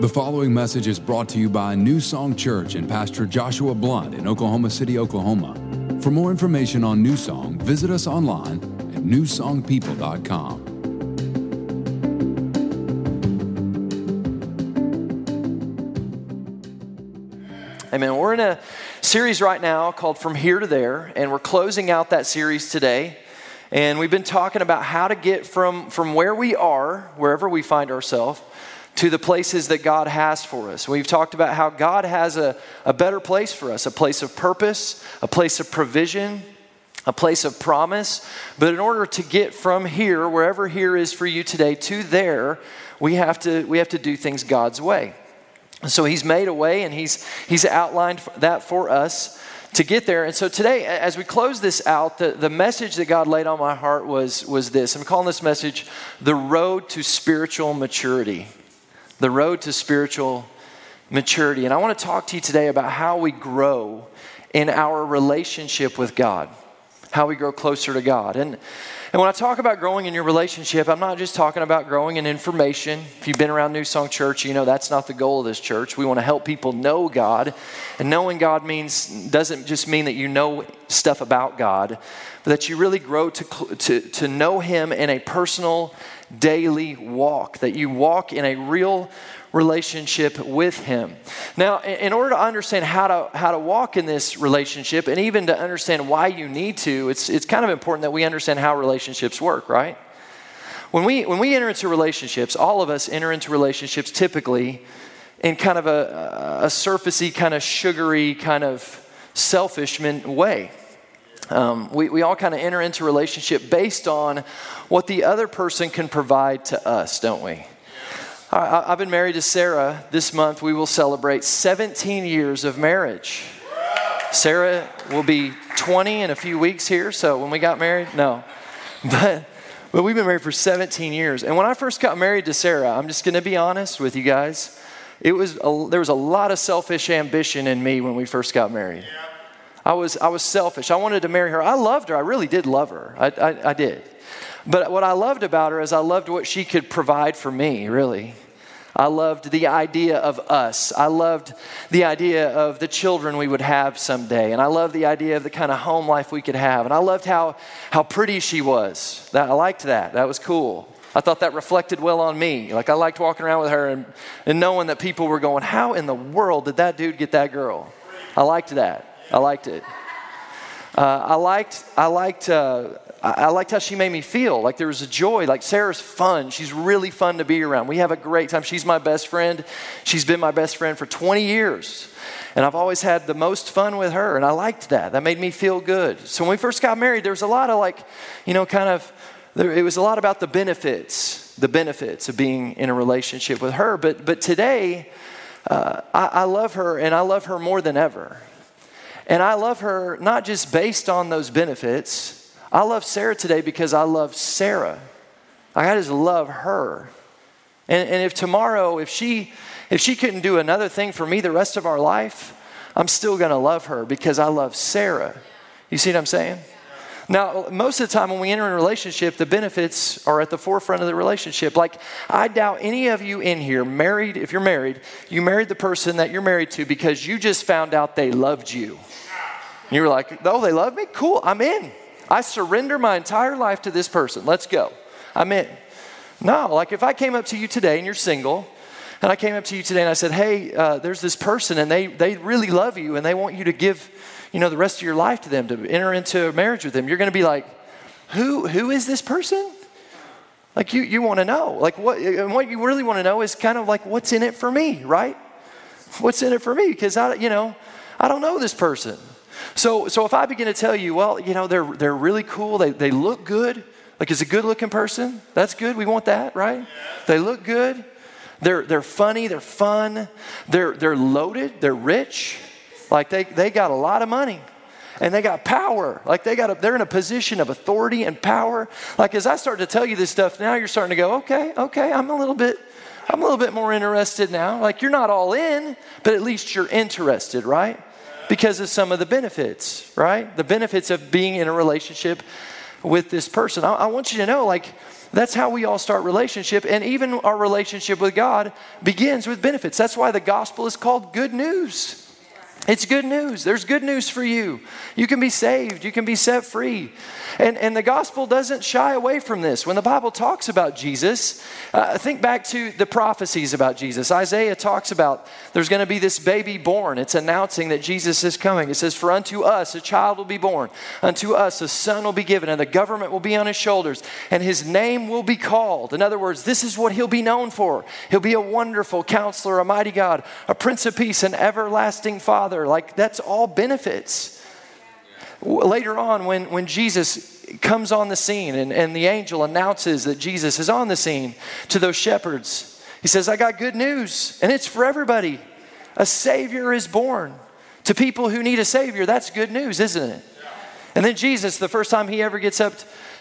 The following message is brought to you by New Song Church and Pastor Joshua Blunt in Oklahoma City, Oklahoma. For more information on New Song, visit us online at newsongpeople.com. Amen. We're in a series right now called From Here to There, and we're closing out that series today. And we've been talking about how to get from, from where we are, wherever we find ourselves, to the places that God has for us. We've talked about how God has a, a better place for us, a place of purpose, a place of provision, a place of promise. But in order to get from here, wherever here is for you today, to there, we have to, we have to do things God's way. So he's made a way and he's, he's outlined that for us to get there. And so today, as we close this out, the, the message that God laid on my heart was, was this. I'm calling this message The Road to Spiritual Maturity the road to spiritual maturity. And I want to talk to you today about how we grow in our relationship with God, how we grow closer to God. And, and when I talk about growing in your relationship, I'm not just talking about growing in information. If you've been around New Song Church, you know that's not the goal of this church. We want to help people know God. And knowing God means doesn't just mean that you know stuff about God, but that you really grow to, to, to know Him in a personal daily walk, that you walk in a real relationship with him. Now, in order to understand how to, how to walk in this relationship and even to understand why you need to, it's, it's kind of important that we understand how relationships work, right? When we, when we enter into relationships, all of us enter into relationships typically in kind of a, a surfacey, kind of sugary, kind of selfish way. Um, we, we all kind of enter into relationship based on what the other person can provide to us, don't we? I, I've been married to Sarah. This month we will celebrate 17 years of marriage. Sarah will be 20 in a few weeks here, so when we got married, no. But, but we've been married for 17 years. And when I first got married to Sarah, I'm just going to be honest with you guys, it was a, there was a lot of selfish ambition in me when we first got married. Yeah. I was, I was selfish. I wanted to marry her. I loved her. I really did love her. I, I, I did. But what I loved about her is I loved what she could provide for me, really. I loved the idea of us. I loved the idea of the children we would have someday. And I loved the idea of the kind of home life we could have. And I loved how, how pretty she was. That, I liked that. That was cool. I thought that reflected well on me. Like I liked walking around with her and, and knowing that people were going, How in the world did that dude get that girl? I liked that. I liked it. Uh, I liked, I liked, uh, I liked how she made me feel. Like there was a joy. Like Sarah's fun. She's really fun to be around. We have a great time. She's my best friend. She's been my best friend for 20 years. And I've always had the most fun with her. And I liked that. That made me feel good. So when we first got married, there was a lot of like, you know, kind of, there, it was a lot about the benefits, the benefits of being in a relationship with her. But, but today, uh, I, I love her and I love her more than ever. And I love her not just based on those benefits. I love Sarah today because I love Sarah. I just love her. And, and if tomorrow, if she if she couldn't do another thing for me the rest of our life, I'm still gonna love her because I love Sarah. You see what I'm saying? Now, most of the time when we enter a relationship, the benefits are at the forefront of the relationship. Like, I doubt any of you in here, married, if you're married, you married the person that you're married to because you just found out they loved you. You were like, oh, they love me? Cool, I'm in. I surrender my entire life to this person. Let's go. I'm in. No, like if I came up to you today and you're single, and I came up to you today and I said, hey, uh, there's this person and they, they really love you and they want you to give, you know, the rest of your life to them, to enter into a marriage with them. You're going to be like, who, who is this person? Like you, you want to know. Like what, what you really want to know is kind of like what's in it for me, right? What's in it for me? Because I, you know, I don't know this person. So, so if I begin to tell you, well, you know, they're, they're really cool, they, they look good, like is a good looking person, that's good, we want that, right? They look good, they're, they're funny, they're fun, they're, they're loaded, they're rich, like they, they got a lot of money and they got power. Like they got a, they're in a position of authority and power. Like as I start to tell you this stuff now, you're starting to go, okay, okay, I'm a little bit, I'm a little bit more interested now. Like you're not all in, but at least you're interested, right? because of some of the benefits, right? The benefits of being in a relationship with this person. I, I want you to know, like, That's how we all start relationship and even our relationship with God begins with benefits. That's why the gospel is called good news. It's good news. There's good news for you. You can be saved, you can be set free. And, and the gospel doesn't shy away from this. When the Bible talks about Jesus, uh, think back to the prophecies about Jesus. Isaiah talks about there's going to be this baby born. It's announcing that Jesus is coming. It says, For unto us a child will be born, unto us a son will be given, and the government will be on his shoulders, and his name will be called. In other words, this is what he'll be known for. He'll be a wonderful counselor, a mighty God, a prince of peace, an everlasting father. Like, that's all benefits later on when, when Jesus comes on the scene and, and the angel announces that Jesus is on the scene to those shepherds, he says, I got good news, and it's for everybody. A Savior is born. To people who need a Savior, that's good news, isn't it? And then Jesus, the first time he ever gets up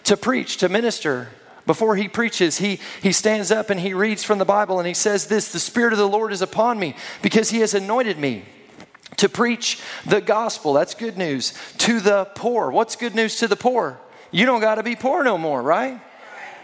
to preach, to minister, before he preaches, he, he stands up and he reads from the Bible and he says this The Spirit of the Lord is upon me because he has anointed me to preach the gospel. That's good news. To the poor. What's good news to the poor? You don't got to be poor no more, right?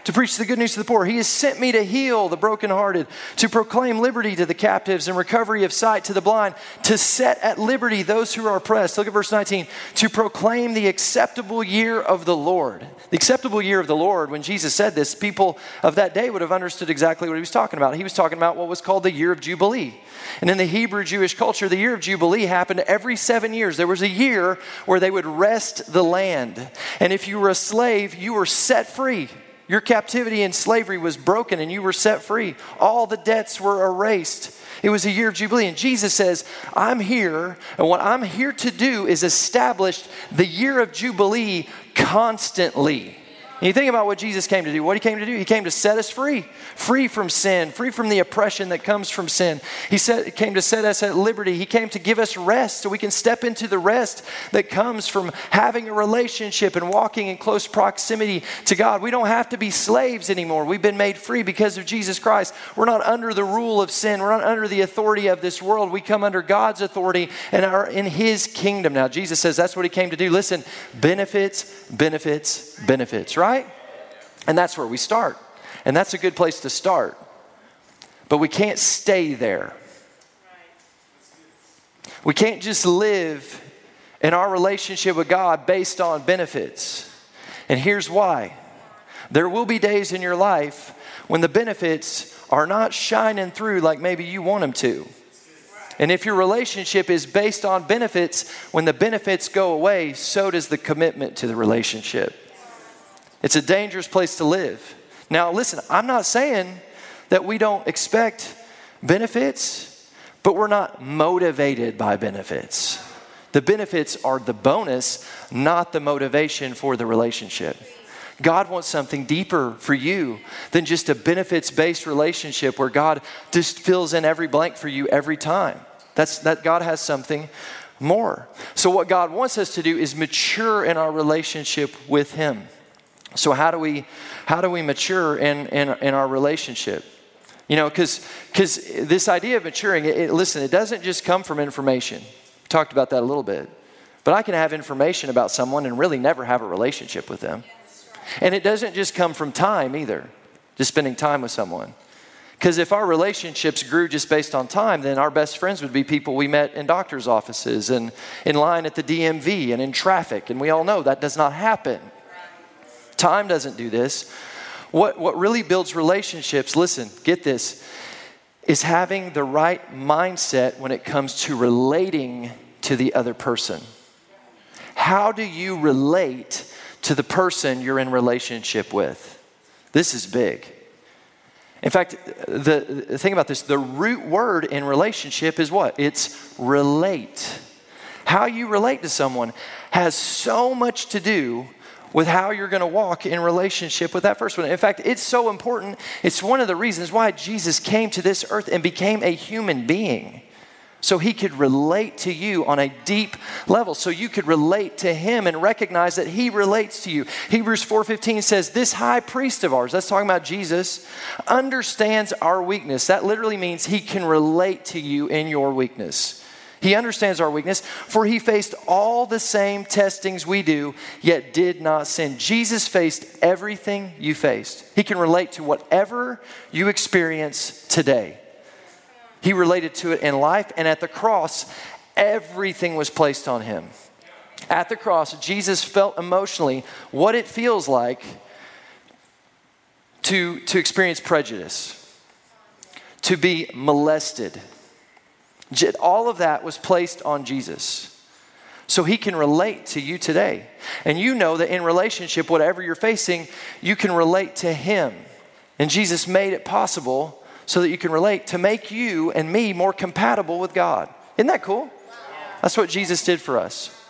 To preach the good news to the poor. He has sent me to heal the brokenhearted, to proclaim liberty to the captives and recovery of sight to the blind, to set at liberty those who are oppressed. Look at verse 19. To proclaim the acceptable year of the Lord. The acceptable year of the Lord, when Jesus said this, people of that day would have understood exactly what he was talking about. He was talking about what was called the year of Jubilee. And in the Hebrew Jewish culture, the year of Jubilee happened every seven years. There was a year where they would rest the land. And if you were a slave, you were set free. Your captivity and slavery was broken and you were set free. All the debts were erased. It was a year of Jubilee. And Jesus says, I'm here, and what I'm here to do is establish the year of Jubilee constantly. And you think about what Jesus came to do. What he came to do? He came to set us free, free from sin, free from the oppression that comes from sin. He said, came to set us at liberty. He came to give us rest so we can step into the rest that comes from having a relationship and walking in close proximity to God. We don't have to be slaves anymore. We've been made free because of Jesus Christ. We're not under the rule of sin. We're not under the authority of this world. We come under God's authority and are in his kingdom. Now, Jesus says that's what he came to do. Listen, benefits, benefits, benefits, right? Right? And that's where we start. And that's a good place to start. But we can't stay there. We can't just live in our relationship with God based on benefits. And here's why there will be days in your life when the benefits are not shining through like maybe you want them to. And if your relationship is based on benefits, when the benefits go away, so does the commitment to the relationship. It's a dangerous place to live. Now, listen, I'm not saying that we don't expect benefits, but we're not motivated by benefits. The benefits are the bonus, not the motivation for the relationship. God wants something deeper for you than just a benefits based relationship where God just fills in every blank for you every time. That's that God has something more. So what God wants us to do is mature in our relationship with him. So how do we how do we mature in in, in our relationship? You know, because this idea of maturing, it, it, listen, it doesn't just come from information. We talked about that a little bit, but I can have information about someone and really never have a relationship with them. And it doesn't just come from time either, just spending time with someone. Because if our relationships grew just based on time, then our best friends would be people we met in doctor's offices and in line at the DMV and in traffic. And we all know that does not happen. Time doesn't do this. What, what really builds relationships, listen, get this, is having the right mindset when it comes to relating to the other person. How do you relate to the person you're in relationship with? This is big. In fact, the, the thing about this, the root word in relationship is what? It's relate. How you relate to someone has so much to do with how you're going to walk in relationship with that first one. In fact, it's so important. It's one of the reasons why Jesus came to this earth and became a human being. So he could relate to you on a deep level. So you could relate to him and recognize that he relates to you. Hebrews 4:15 says, "This high priest of ours, that's talking about Jesus, understands our weakness." That literally means he can relate to you in your weakness. He understands our weakness, for he faced all the same testings we do, yet did not sin. Jesus faced everything you faced. He can relate to whatever you experience today. He related to it in life, and at the cross, everything was placed on him. At the cross, Jesus felt emotionally what it feels like to, to experience prejudice, to be molested all of that was placed on Jesus. So he can relate to you today. And you know that in relationship, whatever you're facing, you can relate to him. And Jesus made it possible so that you can relate to make you and me more compatible with God. Isn't that cool? That's what Jesus did for us.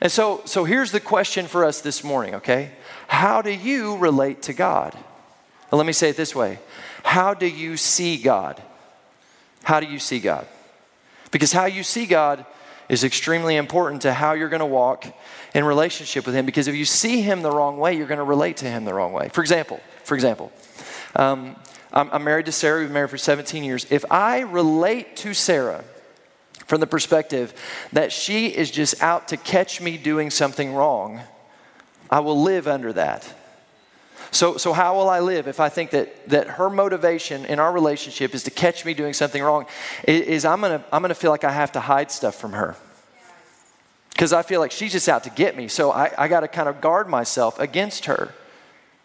And so, so here's the question for us this morning, okay? How do you relate to God? Well, let me say it this way How do you see God? How do you see God? Because how you see God is extremely important to how you're going to walk in relationship with Him. Because if you see Him the wrong way, you're going to relate to Him the wrong way. For example, for example, um, I'm, I'm married to Sarah. We've been married for 17 years. If I relate to Sarah from the perspective that she is just out to catch me doing something wrong, I will live under that. So, so how will I live if I think that, that her motivation in our relationship is to catch me doing something wrong? Is I'm gonna, I'm gonna feel like I have to hide stuff from her. Because I feel like she's just out to get me. So I, I gotta kind of guard myself against her.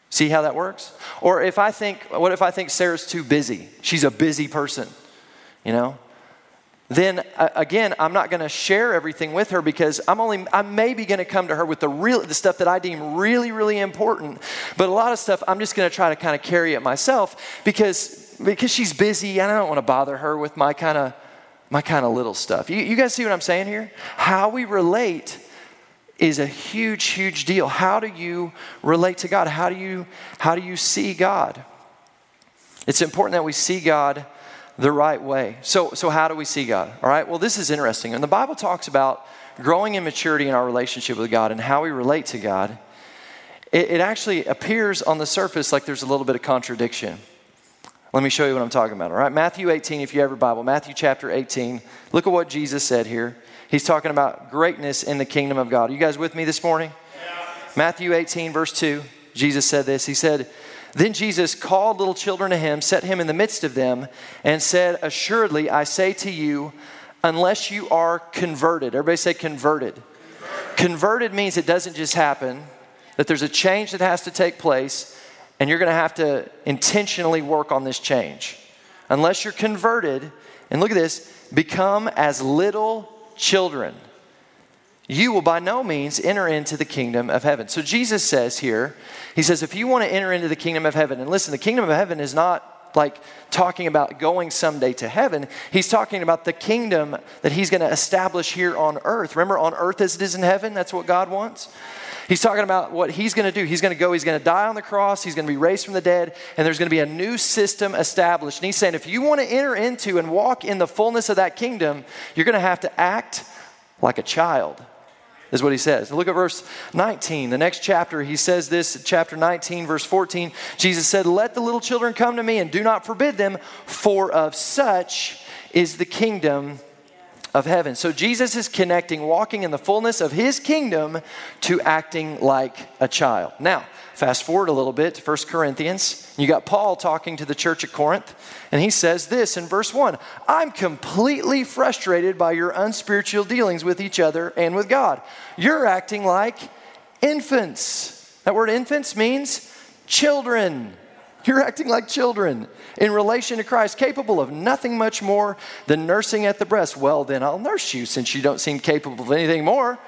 See how that works? Or if I think, what if I think Sarah's too busy? She's a busy person, you know? Then uh, again, I'm not going to share everything with her because I'm only, I'm maybe going to come to her with the real, the stuff that I deem really, really important. But a lot of stuff, I'm just going to try to kind of carry it myself because, because she's busy and I don't want to bother her with my kind of, my kind of little stuff. You, you guys see what I'm saying here? How we relate is a huge, huge deal. How do you relate to God? How do you, how do you see God? It's important that we see God the right way. So, so how do we see God? All right, well, this is interesting. And the Bible talks about growing in maturity in our relationship with God and how we relate to God. It, it actually appears on the surface like there's a little bit of contradiction. Let me show you what I'm talking about. All right, Matthew 18, if you have your Bible, Matthew chapter 18. Look at what Jesus said here. He's talking about greatness in the kingdom of God. Are you guys with me this morning? Yeah. Matthew 18, verse 2. Jesus said this. He said, then Jesus called little children to him, set him in the midst of them, and said, Assuredly, I say to you, unless you are converted, everybody say converted. Converted, converted means it doesn't just happen, that there's a change that has to take place, and you're going to have to intentionally work on this change. Unless you're converted, and look at this, become as little children you will by no means enter into the kingdom of heaven. So Jesus says here, He says, if you want to enter into the kingdom of heaven, and listen, the kingdom of heaven is not like talking about going someday to heaven. He's talking about the kingdom that He's going to establish here on earth. Remember, on earth as it is in heaven, that's what God wants. He's talking about what he's going to do. He's going to go, he's going to die on the cross, he's going to be raised from the dead, and there's going to be a new system established. And he's saying, if you want to enter into and walk in the fullness of that kingdom, you're going to have to act like a child is what he says. Look at verse 19. The next chapter, he says this, chapter 19, verse 14. Jesus said, Let the little children come to me and do not forbid them, for of such is the kingdom of heaven. So Jesus is connecting walking in the fullness of his kingdom to acting like a child. Now, Fast forward a little bit to 1 Corinthians. You got Paul talking to the church at Corinth, and he says this in verse 1 I'm completely frustrated by your unspiritual dealings with each other and with God. You're acting like infants. That word infants means children. You're acting like children in relation to Christ, capable of nothing much more than nursing at the breast. Well, then I'll nurse you since you don't seem capable of anything more.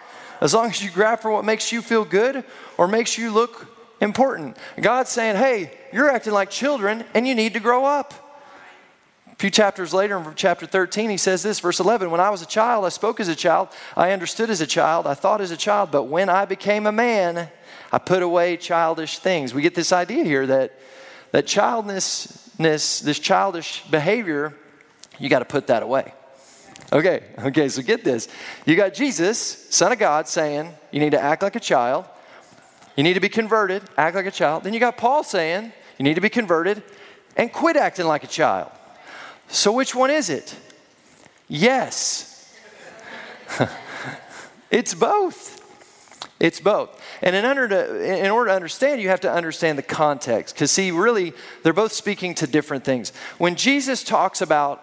As long as you grab for what makes you feel good or makes you look important. God's saying, hey, you're acting like children and you need to grow up. A few chapters later, in chapter 13, he says this, verse 11 When I was a child, I spoke as a child, I understood as a child, I thought as a child, but when I became a man, I put away childish things. We get this idea here that, that childness, this childish behavior, you got to put that away. Okay, okay, so get this. You got Jesus, Son of God, saying you need to act like a child. You need to be converted, act like a child. Then you got Paul saying you need to be converted and quit acting like a child. So which one is it? Yes. it's both. It's both. And in order, to, in order to understand, you have to understand the context. Because, see, really, they're both speaking to different things. When Jesus talks about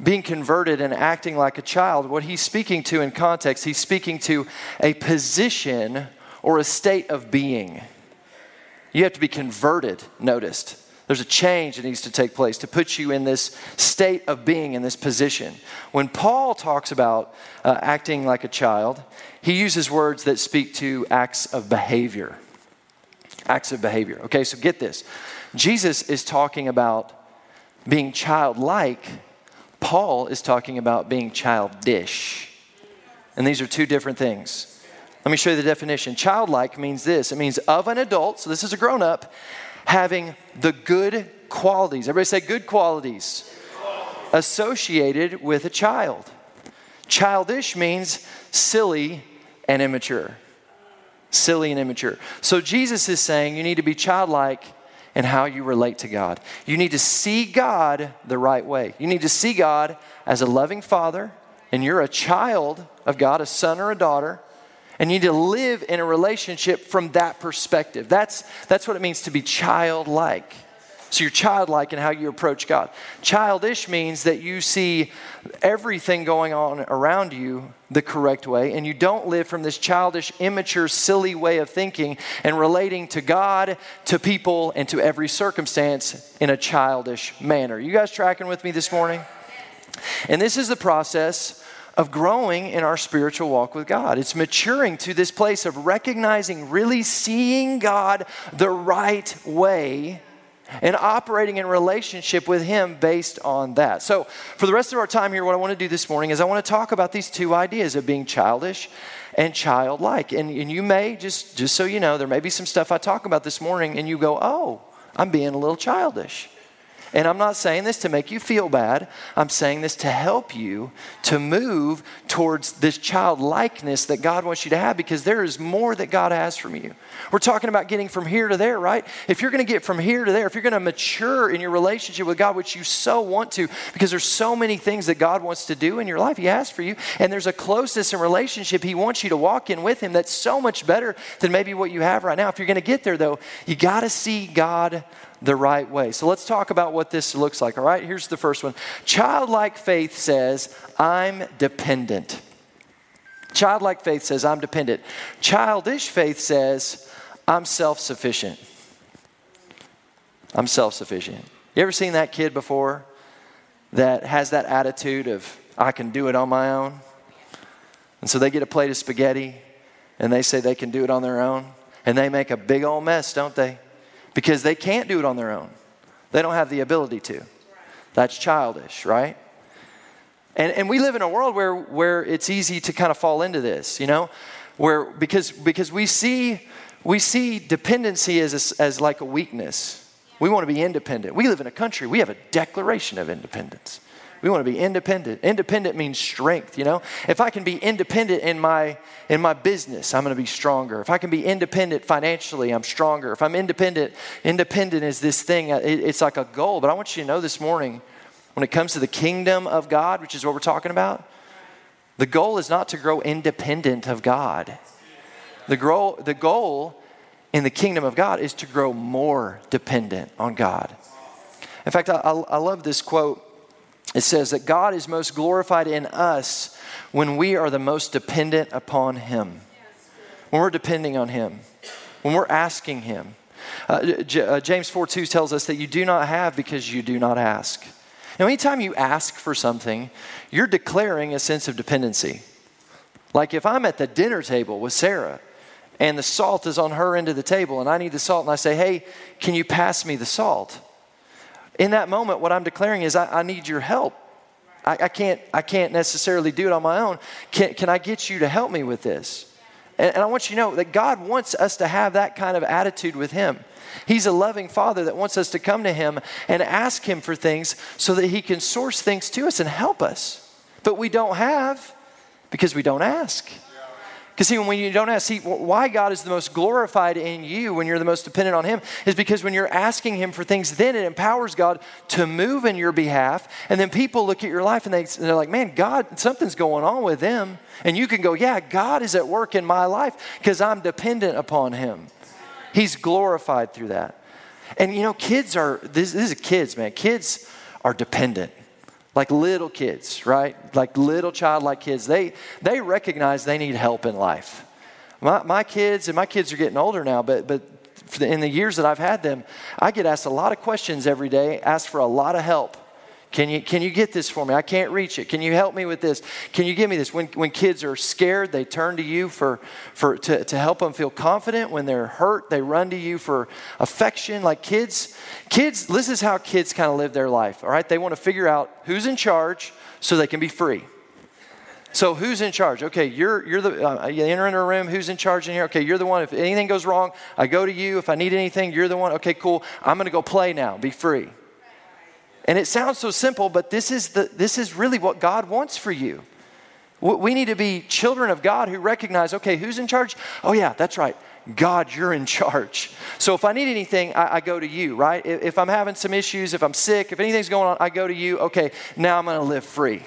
being converted and acting like a child, what he's speaking to in context, he's speaking to a position or a state of being. You have to be converted, noticed. There's a change that needs to take place to put you in this state of being in this position. When Paul talks about uh, acting like a child, he uses words that speak to acts of behavior. Acts of behavior. Okay, so get this. Jesus is talking about being childlike, Paul is talking about being childish. And these are two different things. Let me show you the definition. Childlike means this it means of an adult, so this is a grown up, having the good qualities. Everybody say good qualities associated with a child. Childish means silly and immature. Silly and immature. So Jesus is saying you need to be childlike in how you relate to God. You need to see God the right way. You need to see God as a loving father, and you're a child of God, a son or a daughter, and you need to live in a relationship from that perspective. That's, that's what it means to be childlike. So you're childlike in how you approach God. Childish means that you see everything going on around you the correct way, and you don't live from this childish, immature, silly way of thinking and relating to God, to people, and to every circumstance in a childish manner. You guys tracking with me this morning? And this is the process of growing in our spiritual walk with God. It's maturing to this place of recognizing, really seeing God the right way and operating in relationship with Him based on that. So, for the rest of our time here, what I want to do this morning is I want to talk about these two ideas of being childish and childlike. And, and you may, just, just so you know, there may be some stuff I talk about this morning, and you go, oh, I'm being a little childish. And I'm not saying this to make you feel bad. I'm saying this to help you to move towards this childlikeness that God wants you to have because there is more that God has from you. We're talking about getting from here to there, right? If you're going to get from here to there, if you're going to mature in your relationship with God, which you so want to, because there's so many things that God wants to do in your life, He has for you, and there's a closeness and relationship He wants you to walk in with Him that's so much better than maybe what you have right now. If you're going to get there, though, you got to see God the right way. So let's talk about what this looks like, all right? Here's the first one Childlike faith says, I'm dependent. Childlike faith says, I'm dependent. Childish faith says, I'm self sufficient. I'm self sufficient. You ever seen that kid before that has that attitude of, I can do it on my own? And so they get a plate of spaghetti and they say they can do it on their own. And they make a big old mess, don't they? Because they can't do it on their own. They don't have the ability to. That's childish, right? And, and we live in a world where, where it's easy to kind of fall into this, you know, where because, because we, see, we see dependency as, a, as like a weakness. We want to be independent. We live in a country, we have a declaration of independence. We want to be independent. Independent means strength, you know? If I can be independent in my in my business, I'm going to be stronger. If I can be independent financially, I'm stronger. If I'm independent, independent is this thing, uh, it, it's like a goal. But I want you to know this morning, when it comes to the kingdom of God, which is what we're talking about, the goal is not to grow independent of God. The goal, the goal in the kingdom of God is to grow more dependent on God. In fact, I, I love this quote it says that God is most glorified in us when we are the most dependent upon Him. When we're depending on Him, when we're asking Him. Uh, J- uh, James 4 2 tells us that you do not have because you do not ask. Now, anytime you ask for something, you're declaring a sense of dependency. Like if I'm at the dinner table with Sarah and the salt is on her end of the table and I need the salt and I say, hey, can you pass me the salt? In that moment, what I'm declaring is, I, I need your help. I, I, can't, I can't necessarily do it on my own. Can, can I get you to help me with this? And, and I want you to know that God wants us to have that kind of attitude with Him. He's a loving Father that wants us to come to Him and ask Him for things so that He can source things to us and help us. But we don't have because we don't ask. Because see, when you don't ask, see, why God is the most glorified in you when you're the most dependent on Him is because when you're asking Him for things, then it empowers God to move in your behalf. And then people look at your life and, they, they're like, man, God, something's going on with them. And you can go, yeah, God is at work in my life because I'm dependent upon Him. He's glorified through that. And you know, kids are, this, this is kids, man. Kids are dependent like little kids, right? Like little childlike kids. They, they recognize they need help in life. My, my kids, and my kids are getting older now, but, but in the years that I've had them, I get asked a lot of questions every day, asked for a lot of help. Can you, can you get this for me? I can't reach it. Can you help me with this? Can you give me this? When, when kids are scared, they turn to you for, for, to, to help them feel confident. When they're hurt, they run to you for affection. Like kids, kids, this is how kids kind of live their life, all right? They want to figure out who's in charge so they can be free. So who's in charge? Okay, you're, you're the, uh, you enter into a room, who's in charge in here? Okay, you're the one. If anything goes wrong, I go to you. If I need anything, you're the one. Okay, cool. I'm going to go play now. Be free. And it sounds so simple, but this is, the, this is really what God wants for you. We need to be children of God who recognize okay, who's in charge? Oh, yeah, that's right. God, you're in charge. So if I need anything, I, I go to you, right? If, if, I'm having some issues, if I'm sick, if anything's going on, I go to you. Okay, now I'm going to live free.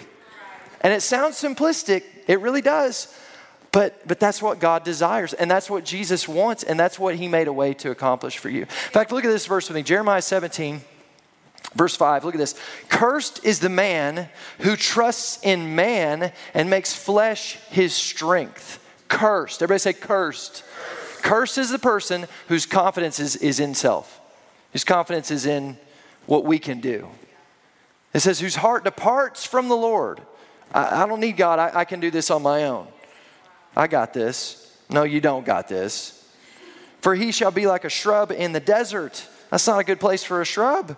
And it sounds simplistic, it really does. But, but that's what God desires, and that's what Jesus wants, and that's what He made a way to accomplish for you. In fact, look at this verse with me Jeremiah 17. Verse 5, look at this. Cursed is the man who trusts in man and makes flesh his strength. Cursed. Everybody say cursed. Cursed is the person whose confidence is, is in self, whose confidence is in what we can do. It says, whose heart departs from the Lord. I, I don't need God. I, I can do this on my own. I got this. No, you don't got this. For he shall be like a shrub in the desert. That's not a good place for a shrub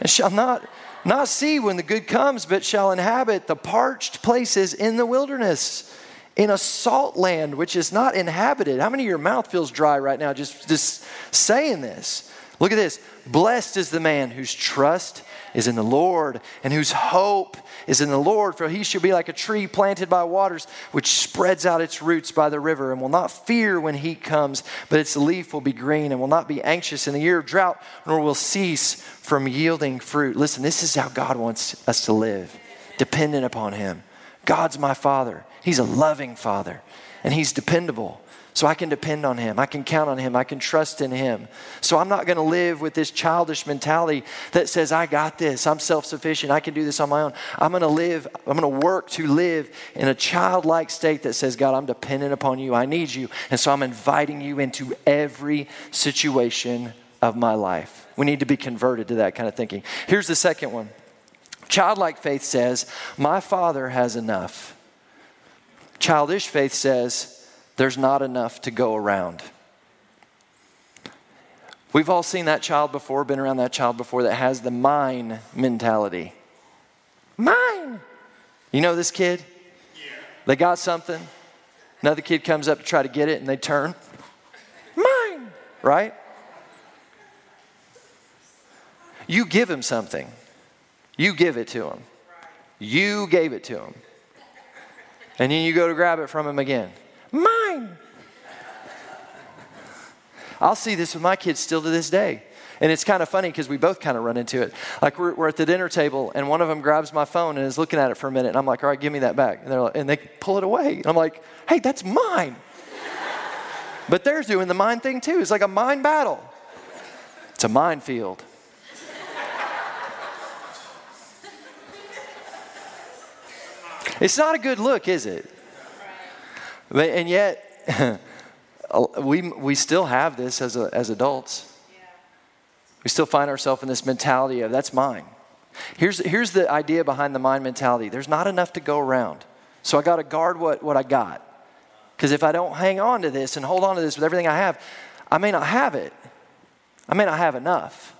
and shall not, not see when the good comes, but shall inhabit the parched places in the wilderness, in a salt land which is not inhabited. How many of your mouth feels dry right now just, just saying this? Look at this. Blessed is the man whose trust is in the Lord and whose hope is in the Lord, for he shall be like a tree planted by waters, which spreads out its roots by the river and will not fear when heat comes, but its leaf will be green and will not be anxious in the year of drought, nor will cease from yielding fruit. Listen, this is how God wants us to live, dependent upon him. God's my father, he's a loving father, and he's dependable. So I can depend on Him. I can count on Him. I can trust in Him. So I'm not going to live with this childish mentality that says, I got this. I'm self sufficient. I can do this on my own. I'm going to live, I'm going to work to live in a childlike state that says, God, I'm dependent upon you. I need you. And so I'm inviting you into every situation of my life. We need to be converted to that kind of thinking. Here's the second one childlike faith says, My Father has enough. Childish faith says, there's not enough to go around. We've all seen that child before, been around that child before that has the mine mentality. Mine! You know this kid? Yeah. They got something. Another kid comes up to try to get it and they turn. Mine! Right? You give him something. You give it to him. You gave it to him. And then you go to grab it from him again. Mine. I'll see this with my kids still to this day. And it's kind of funny because we both kind of run into it. Like we're, we're, at the dinner table and one of them grabs my phone and is looking at it for a minute. And I'm like, all right, give me that back. And, like, and they pull it away. And I'm like, hey, that's mine. but they're doing the mine thing too. It's like a mine battle, it's a minefield. it's not a good look, is it? And yet, we, we still have this as, a, as adults. We still find ourselves in this mentality of that's mine. Here's, here's the idea behind the mine mentality there's not enough to go around. So I got to guard what, what I got. Because if I don't hang on to this and hold on to this with everything I have, I may not have it. I may not have enough.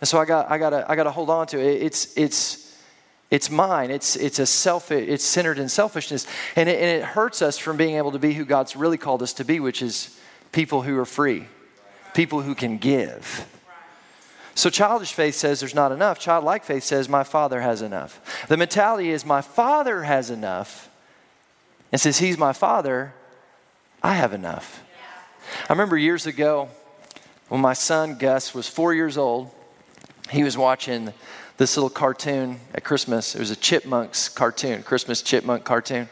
And so I got, I got to I got to hold on to it. It's, it's, it's mine. It's, it's, a self, it's centered in selfishness. And it, and it hurts us from being able to be who God's really called us to be, which is people who are free, people who can give. So childish faith says there's not enough. Childlike faith says my father has enough. The mentality is my father has enough and since he's my father, I have enough. I remember years ago when my son Gus was four years old, he was watching this little cartoon at Christmas. It was a Chipmunks cartoon, Christmas Chipmunk cartoon.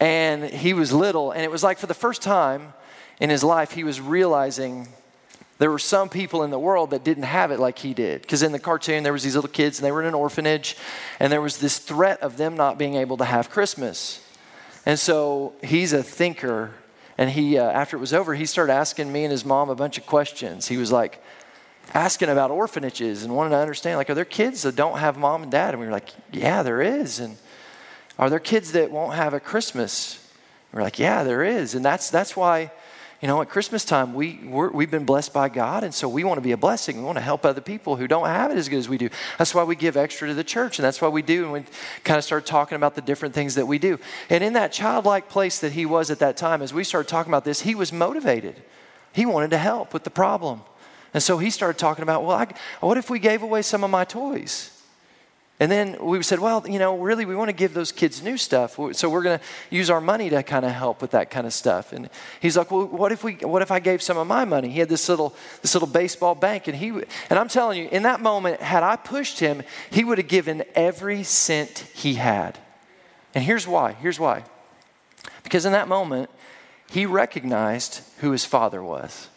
And he was little, and it was like for the first time in his life, he was realizing there were some people in the world that didn't have it like he did because in the cartoon there was these little kids and they were in an orphanage and there was this threat of them not being able to have christmas and so he's a thinker and he uh, after it was over he started asking me and his mom a bunch of questions he was like asking about orphanages and wanting to understand like are there kids that don't have mom and dad and we were like yeah there is and are there kids that won't have a christmas we're like yeah there is and that's that's why you know, at Christmas time, we, we have been blessed by God, and so we want to be a blessing. We want to help other people who don't have it as good as we do. That's why we give extra to the church, and that's why we do. And we kind of start talking about the different things that we do. And in that childlike place that he was at that time, as we started talking about this, he was motivated. He wanted to help with the problem. And so he started talking about, well, I, what if we gave away some of my toys? And then we said, well, you know, really, we want to give those kids new stuff. So we're going to use our money to kind of help with that kind of stuff. And he's like, well, what if we, what if I gave some of my money? He had this little, this little baseball bank, and he, and I'm telling you, in that moment, had I pushed him, he would have given every cent he had. And here's why. Here's why. Because in that moment, he recognized who his father was.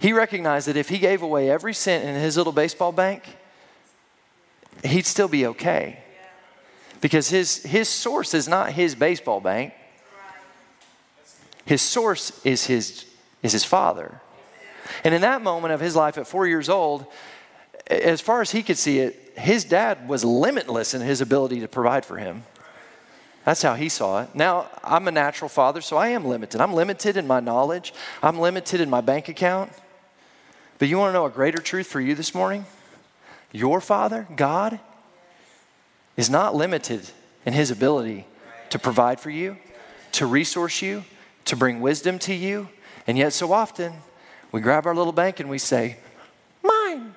He recognized that if he gave away every cent in his little baseball bank, he'd still be okay. Because his, his source is not his baseball bank. His source is his, is his father. And in that moment of his life at four years old, as far as he could see it, his dad was limitless in his ability to provide for him. That's how he saw it. Now, I'm a natural father, so I am limited. I'm limited in my knowledge, I'm limited in my bank account. But you want to know a greater truth for you this morning? Your Father, God, is not limited in His ability to provide for you, to resource you, to bring wisdom to you. And yet, so often, we grab our little bank and we say, Mine.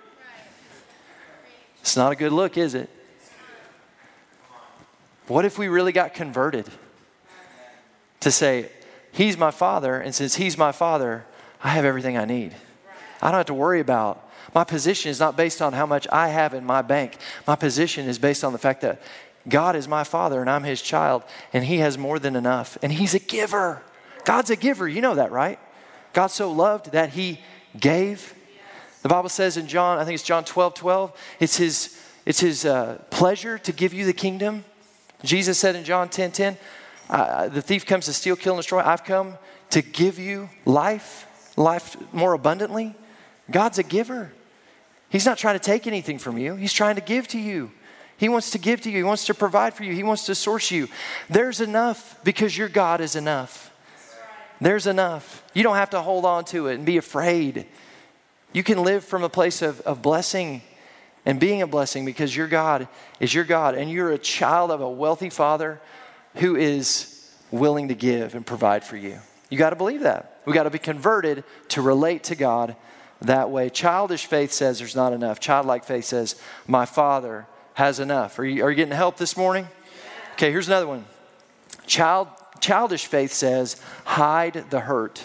It's not a good look, is it? What if we really got converted to say, He's my Father, and since He's my Father, I have everything I need? I don't have to worry about my position is not based on how much I have in my bank. My position is based on the fact that God is my father and I'm his child, and he has more than enough. And he's a giver. God's a giver. You know that, right? God so loved that he gave. The Bible says in John, I think it's John 12 12, it's his, it's his uh, pleasure to give you the kingdom. Jesus said in John 10 10, uh, the thief comes to steal, kill, and destroy. I've come to give you life, life more abundantly. God's a giver. He's not trying to take anything from you, He's trying to give to you. He wants to give to you, He wants to provide for you, He wants to source you. There's enough because your God is enough. There's enough. You don't have to hold on to it and be afraid. You can live from a place of, of blessing and being a blessing because your God is your God and you're a child of a wealthy father who is willing to give and provide for you. You got to believe that. We got to be converted to relate to God that way. Childish faith says there's not enough. Childlike faith says, My Father has enough. Are you, are you getting help this morning? Okay, here's another one. Child, childish faith says, Hide the hurt.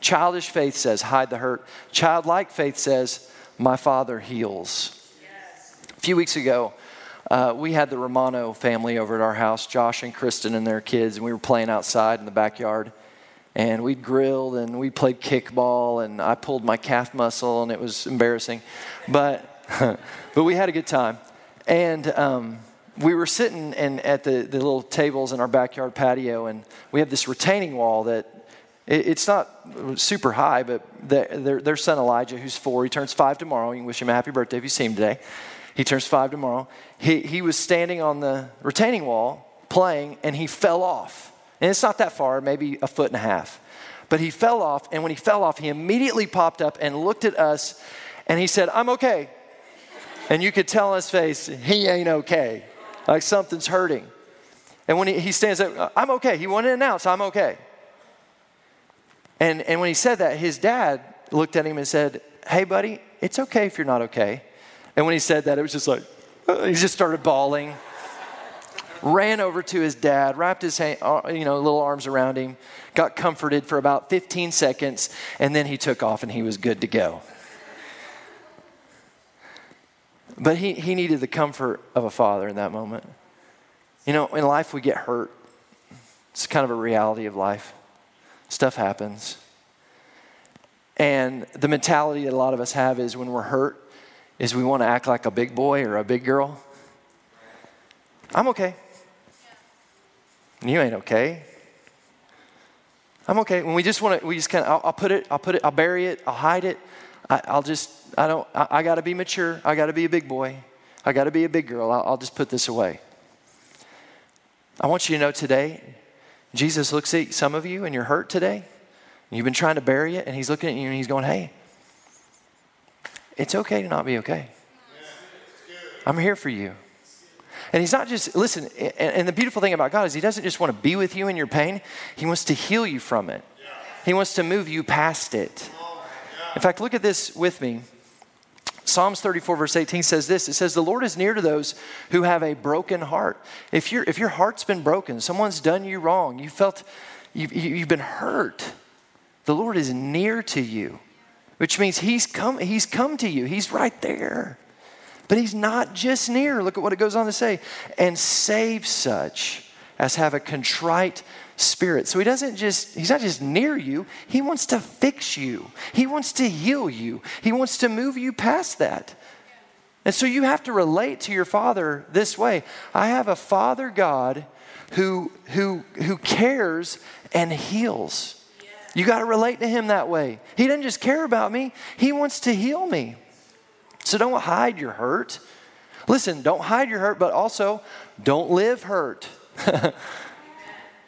Childish faith says, Hide the hurt. Childlike faith says, My Father heals. Yes. A few weeks ago, uh, we had the Romano family over at our house, Josh and Kristen and their kids, and we were playing outside in the backyard and we grilled and we played kickball and I pulled my calf muscle and it was embarrassing, but but we had a good time. And um, we were sitting and at the, the little tables in our backyard patio, and we have this retaining wall that it, it's not super high, but the, their, their son Elijah, who's four, he turns five tomorrow. You can wish him a happy birthday if you see him today. He turns five tomorrow. He, he was standing on the retaining wall playing, and he fell off and it's not that far, maybe a foot and a half. But he fell off, and when he fell off, he immediately popped up and looked at us and he said, I'm okay. And you could tell on his face, he ain't okay. Like something's hurting. And when he, he stands up, I'm okay. He wanted to announce, I'm okay. And, and when he said that, his dad looked at him and said, Hey, buddy, it's okay if you're not okay. And when he said that, it was just like, uh, he just started bawling. Ran over to his dad, wrapped his hand, uh, you know, little arms around him, got comforted for about 15 seconds, and then he took off and he was good to go. But he, he needed the comfort of a father in that moment. You know, in life we get hurt. It's kind of a reality of life. Stuff happens. And the mentality that a lot of us have is when we're hurt, is we want to act like a big boy or a big girl. I'm okay. You ain't okay. I'm okay. When we just want to, we just kind of, I'll, I'll, put it, I'll put it, I'll bury it, I'll hide it. I, will just, I don't, I, I got to be mature. I got to be a big boy. I got to be a big girl. I'll, I'll just put this away. I want you to know today, Jesus looks at some of you and you're hurt today. You've been trying to bury it, and He's looking at you and He's going, hey, it's okay to not be okay. I'm here for you. And he's not just, listen, and, the beautiful thing about God is he doesn't just want to be with you in your pain, he wants to heal you from it. He wants to move you past it. In fact, look at this with me. Psalms 34, verse 18 says this It says, The Lord is near to those who have a broken heart. If, you if your heart's been broken, someone's done you wrong, you felt you've, you've been hurt, the Lord is near to you, which means he's come, he's come to you. He's right there. But he's not just near. Look at what it goes on to say. And save such as have a contrite spirit. So he doesn't just, he's not just near you, he wants to fix you. He wants to heal you. He wants to move you past that. And so you have to relate to your father this way. I have a father God who who who cares and heals. You got to relate to him that way. He doesn't just care about me, he wants to heal me. So don't hide your hurt. Listen, don't hide your hurt, but also don't live hurt.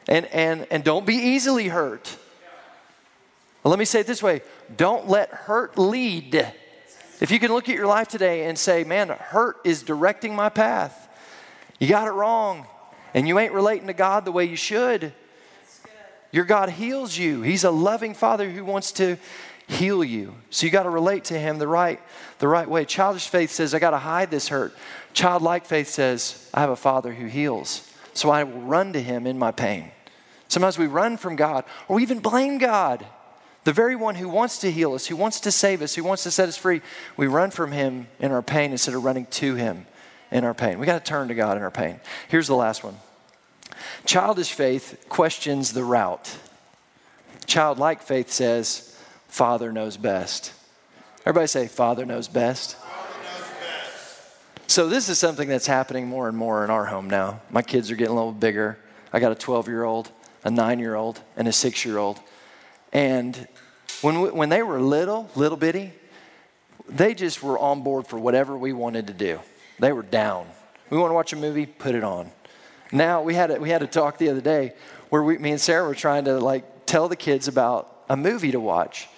and, and, and don't be easily hurt. Let me say it this way don't let hurt lead. If you can look at your life today and say, man, hurt is directing my path, you got it wrong, and you ain't relating to God the way you should. Your God heals you. He's a loving Father who wants to heal you. So you got to relate to Him the right, the right way. Childish faith says, I got to hide this hurt. Childlike faith says, I have a Father who heals. So I will run to Him in my pain. Sometimes we run from God or we even blame God. The very one who wants to heal us, who wants to save us, who wants to set us free, we run from Him in our pain instead of running to Him in our pain. We got to turn to God in our pain. Here's the last one Childish faith questions the route. Childlike faith says, Father knows best. Everybody say, Father knows best. So, this is something that's happening more and more in our home now. My kids are getting a little bigger. I got a 12 year old, a nine year old, and a six year old. And when, we, when they were little, little bitty, they just were on board for whatever we wanted to do. They were down. We want to watch a movie, put it on. Now we had a, we had a talk the other day where we, me and Sarah were trying to like tell the kids about a movie to watch.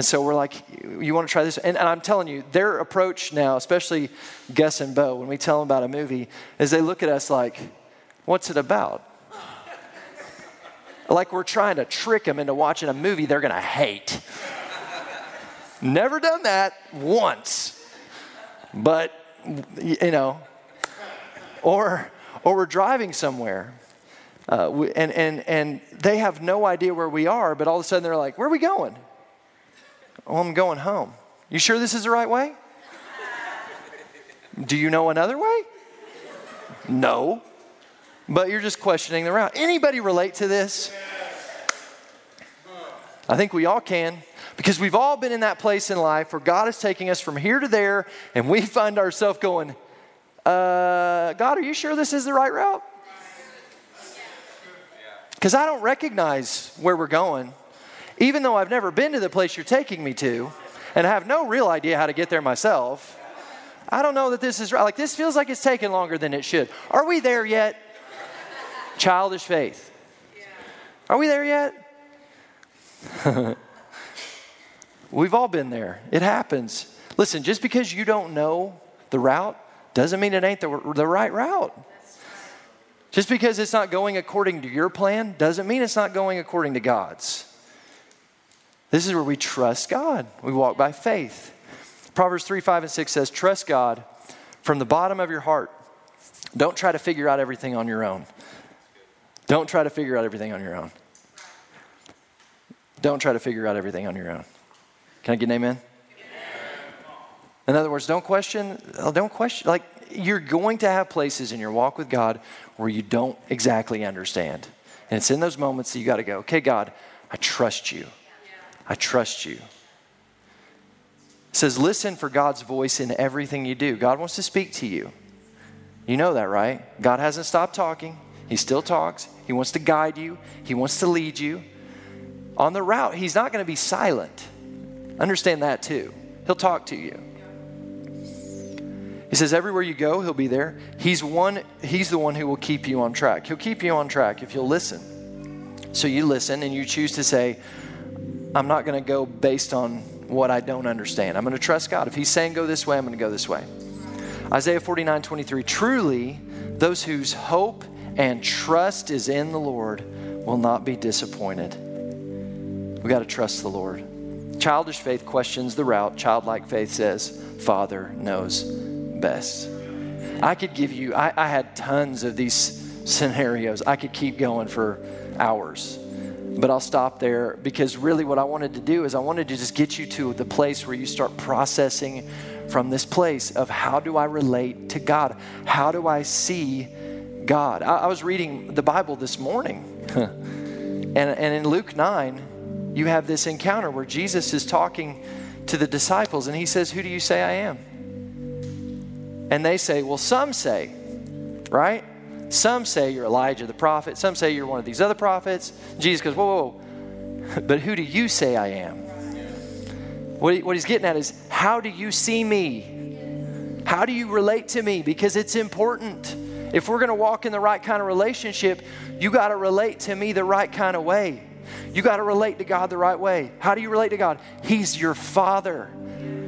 And so we're like, you want to try this? And, and, I'm telling you, their approach now, especially Gus and Bo, when we tell them about a movie, is they look at us like, what's it about? like we're trying to trick them into watching a movie they're going to hate. Never done that once. But, you know, or or we're driving somewhere. Uh, we, and, and, and they have no idea where we are, but all of a sudden they're like, Where are we going? Oh, I'm going home. You sure this is the right way? Do you know another way? No. But you're just questioning the route. Anybody relate to this? I think we all can because we've all been in that place in life where God is taking us from here to there and we find ourselves going, uh, God, are you sure this is the right route? Because I don't recognize where we're going, even though I've never been to the place you're taking me to, and have no real idea how to get there myself. I don't know that this is right. Like, this feels like it's taking longer than it should. Are we there yet? Childish faith. Are we there yet? We've all been there. It happens. Listen, just because you don't know the route doesn't mean it ain't the, the right route. Just because it's not going according to your plan doesn't mean it's not going according to God's. This is where we trust God. We walk by faith. Proverbs 3 5 and 6 says, Trust God from the bottom of your heart Don't try to figure out everything on your own. Don't try to figure out everything on your own. Don't try to figure out everything on your own. Can I get an amen? In other words, don't question, uh, don't question, like you're going to have places in your walk with God where you don't exactly understand. And it's in those moments that you got to go, okay, God, I trust you. I trust you. It says, listen for God's voice in everything you do. God wants to speak to you. You know that, right? God hasn't stopped talking. He still talks. He wants to guide you, He wants to lead you. On the route, He's not going to be silent. Understand that too. He'll talk to you. He says, everywhere you go, he'll be there. He's one, he's the one who will keep you on track. He'll keep you on track if you'll listen. So you listen and you choose to say, I'm not going to go based on what I don't understand. I'm going to trust God. If he's saying go this way, I'm going to go this way. Isaiah 49, 23. Truly, those whose hope and trust is in the Lord will not be disappointed. We got to trust the Lord. Childish faith questions the route. Childlike faith says, Father knows best. I could give you, I, I had tons of these scenarios. I could keep going for hours but I'll stop there because really what I wanted to do is I wanted to just get you to the place where you start processing from this place of how do I relate to God? How do I see God? I, I was reading the Bible this morning, and, and in Luke 9, you have this encounter where Jesus is talking to the disciples and he says, Who do you say I am? And they say, Well, some say, right? Some say you're Elijah the prophet. Some say you're one of these other prophets. Jesus goes, Whoa, whoa, whoa. But who do you say I am? What, he, what he's getting at is, How do you see me? How do you relate to me? Because it's important. If we're going to walk in the right kind of relationship, you got to relate to me the right kind of way. You got to relate to God the right way. How do you relate to God? He's your father.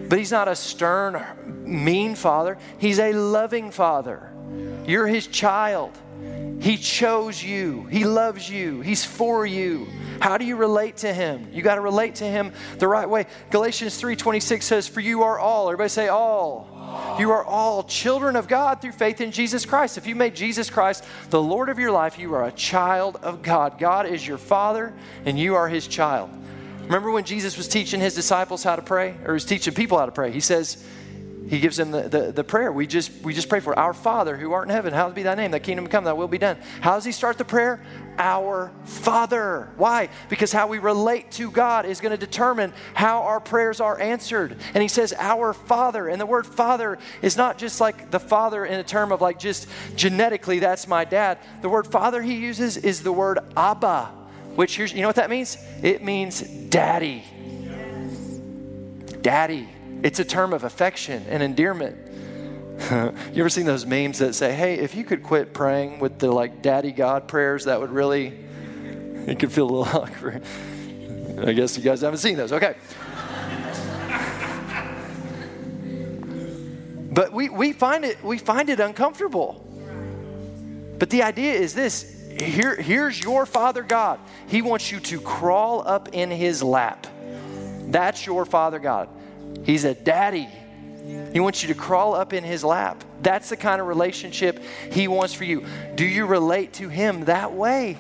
But He's not a stern, mean father, He's a loving father. You're His child. He chose you. He loves you. He's for you. How do you relate to him? You got to relate to him the right way. Galatians 3:26 says, "For you are all." Everybody say all. You are all children of God through faith in Jesus Christ. If you made Jesus Christ the Lord of your life, you are a child of God. God is your father and you are his child. Remember when Jesus was teaching his disciples how to pray, or was teaching people how to pray? He says, he gives them the, the, the, prayer. We just, we just pray for our Father who art in heaven. Hallowed be thy name. Thy kingdom come, thy will be done. How does he start the prayer? Our Father. Why? Because how we relate to God is going to determine how our prayers are answered. And he says, Our Father. And the word Father is not just like the Father in a term of like just genetically, that's my dad. The word Father he uses is the word Abba which you know what that means? It means daddy. Daddy. It's a term of affection and endearment. you ever seen those memes that say, hey, if you could quit praying with the like daddy God prayers, that would really, it could feel a little awkward. I guess you guys haven't seen those. Okay. but we, we find it we find it uncomfortable. But the idea is this here, here's your Father God. He wants you to crawl up in His lap. That's your Father God. He's a daddy. He wants you to crawl up in His lap. That's the kind of relationship He wants for you. Do you relate to Him that way?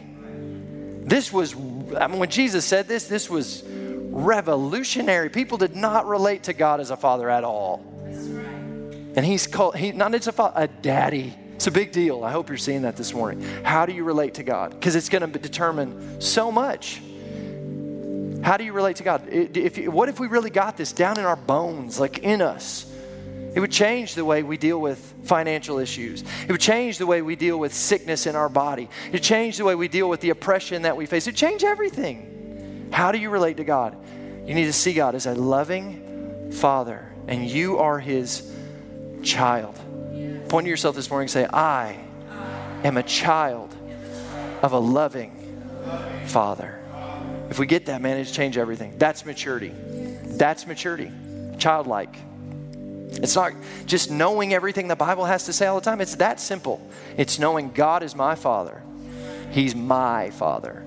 This was, I mean, when Jesus said this, this was revolutionary. People did not relate to God as a father at all. And He's called, he, not as a father, a daddy. It's a big deal. I hope you're seeing that this morning. How do you relate to God? Because it's going to determine so much. How do you relate to God? If, what if we really got this down in our bones, like in us? It would change the way we deal with financial issues. It would change the way we deal with sickness in our body. It would change the way we deal with the oppression that we face. It would change everything. How do you relate to God? You need to see God as a loving Father, and you are His child point to yourself this morning and say, I am a child of a loving Father. If we get that, man, it's change everything. That's maturity. That's maturity. Childlike. It's not just knowing everything the Bible has to say all the time. It's that simple. It's knowing God is my Father. He's my Father.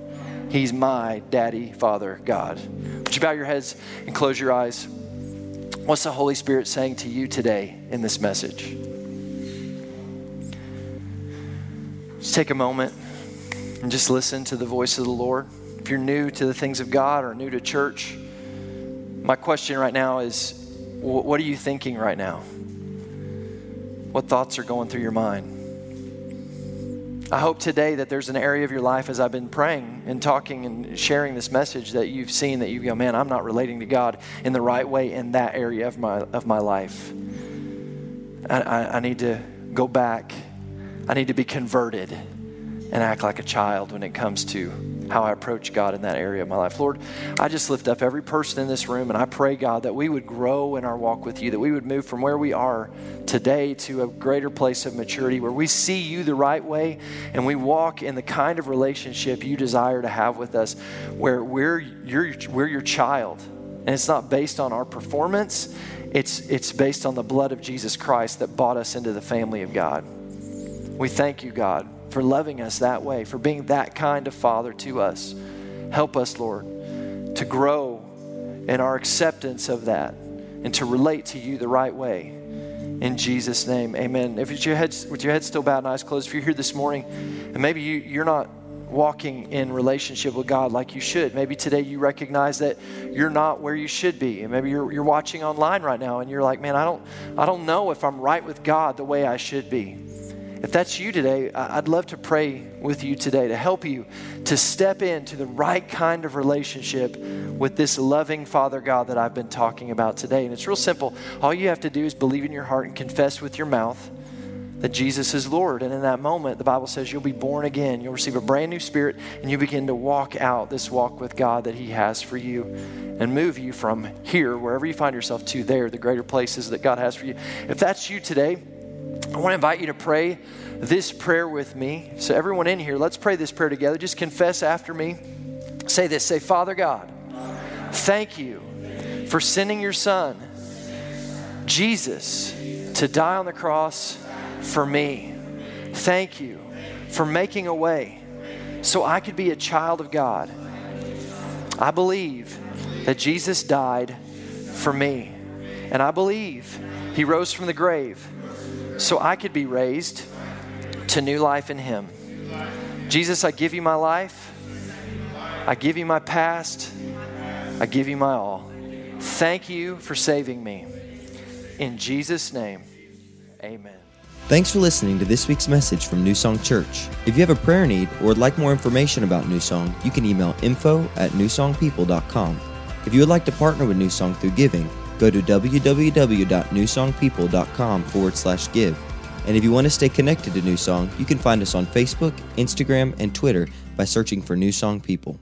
He's my daddy, Father, God. Would you bow your heads and close your eyes? What's the Holy Spirit saying to you today in this message? Just take a moment and just listen to the voice of the Lord. If you're new to the things of God or new to church, my question right now is what are you thinking right now? What thoughts are going through your mind? I hope today that there's an area of your life as I've been praying and talking and sharing this message that you've seen that you go, man, I'm not relating to God in the right way in that area of my, of my life. I, I, I need to go back. I need to be converted and act like a child when it comes to how I approach God in that area of my life. Lord, I just lift up every person in this room and I pray, God, that we would grow in our walk with you, that we would move from where we are today to a greater place of maturity where we see you the right way and we walk in the kind of relationship you desire to have with us, where we're your, we're your child. And it's not based on our performance, it's, it's based on the blood of Jesus Christ that bought us into the family of God. We thank you, God, for loving us that way, for being that kind of Father to us. Help us, Lord, to grow in our acceptance of that and to relate to you the right way. In Jesus' name, amen. If your head, with your head still bowed and eyes closed, if you're here this morning and maybe you, you're not walking in relationship with God like you should. Maybe today you recognize that you're not where you should be. And maybe you're, you're watching online right now and you're like, man, I don't, I don't know if I'm right with God the way I should be. If that's you today, I'd love to pray with you today to help you to step into the right kind of relationship with this loving Father God that I've been talking about today. And it's real simple. All you have to do is believe in your heart and confess with your mouth that Jesus is Lord. And in that moment, the Bible says you'll be born again. You'll receive a brand new spirit and you begin to walk out this walk with God that He has for you and move you from here, wherever you find yourself, to there, the greater places that God has for you. If that's you today, I want to invite you to pray this prayer with me. So, everyone in here, let's pray this prayer together. Just confess after me. Say this Say, Father God, thank you for sending your Son, Jesus, to die on the cross for me. Thank you for making a way so I could be a child of God. I believe that Jesus died for me, and I believe he rose from the grave so I could be raised to new life in Him. Jesus, I give you my life. I give you my past. I give you my all. Thank you for saving me. In Jesus' name, amen. Thanks for listening to this week's message from New Song Church. If you have a prayer need or would like more information about New Song, you can email info at newsongpeople.com. If you would like to partner with New Song through giving, go to www.newsongpeople.com forward slash give. And if you want to stay connected to New Song, you can find us on Facebook, Instagram, and Twitter by searching for New Song People.